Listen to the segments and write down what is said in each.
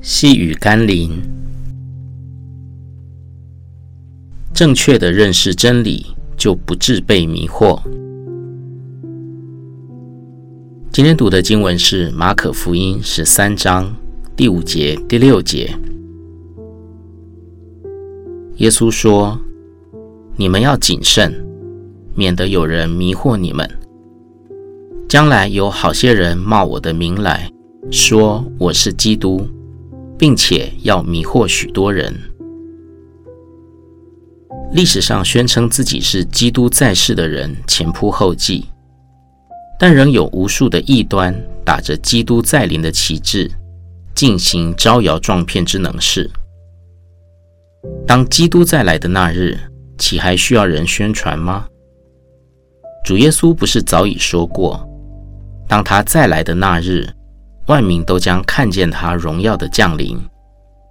细雨甘霖，正确的认识真理，就不致被迷惑。今天读的经文是马可福音十三章第五节、第六节。耶稣说：“你们要谨慎，免得有人迷惑你们。将来有好些人冒我的名来说我是基督。”并且要迷惑许多人。历史上宣称自己是基督在世的人前仆后继，但仍有无数的异端打着基督再临的旗帜，进行招摇撞骗之能事。当基督再来的那日，岂还需要人宣传吗？主耶稣不是早已说过，当他再来的那日，万民都将看见他荣耀的降临，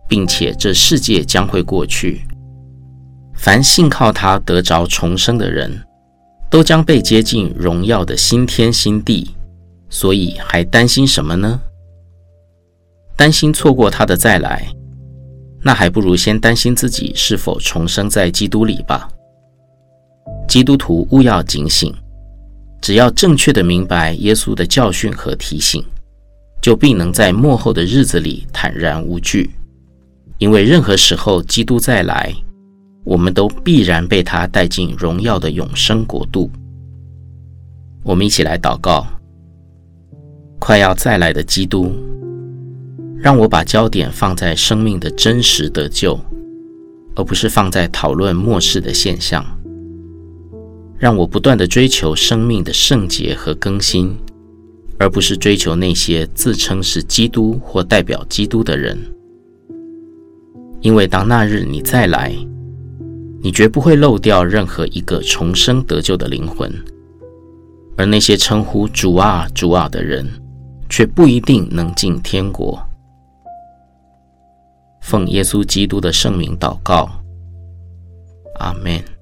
并且这世界将会过去。凡信靠他得着重生的人，都将被接进荣耀的新天新地。所以还担心什么呢？担心错过他的再来，那还不如先担心自己是否重生在基督里吧。基督徒务要警醒，只要正确的明白耶稣的教训和提醒。就必能在末后的日子里坦然无惧，因为任何时候基督再来，我们都必然被他带进荣耀的永生国度。我们一起来祷告：快要再来的基督，让我把焦点放在生命的真实得救，而不是放在讨论末世的现象。让我不断的追求生命的圣洁和更新。而不是追求那些自称是基督或代表基督的人，因为当那日你再来，你绝不会漏掉任何一个重生得救的灵魂，而那些称呼主啊主啊的人，却不一定能进天国。奉耶稣基督的圣名祷告，阿门。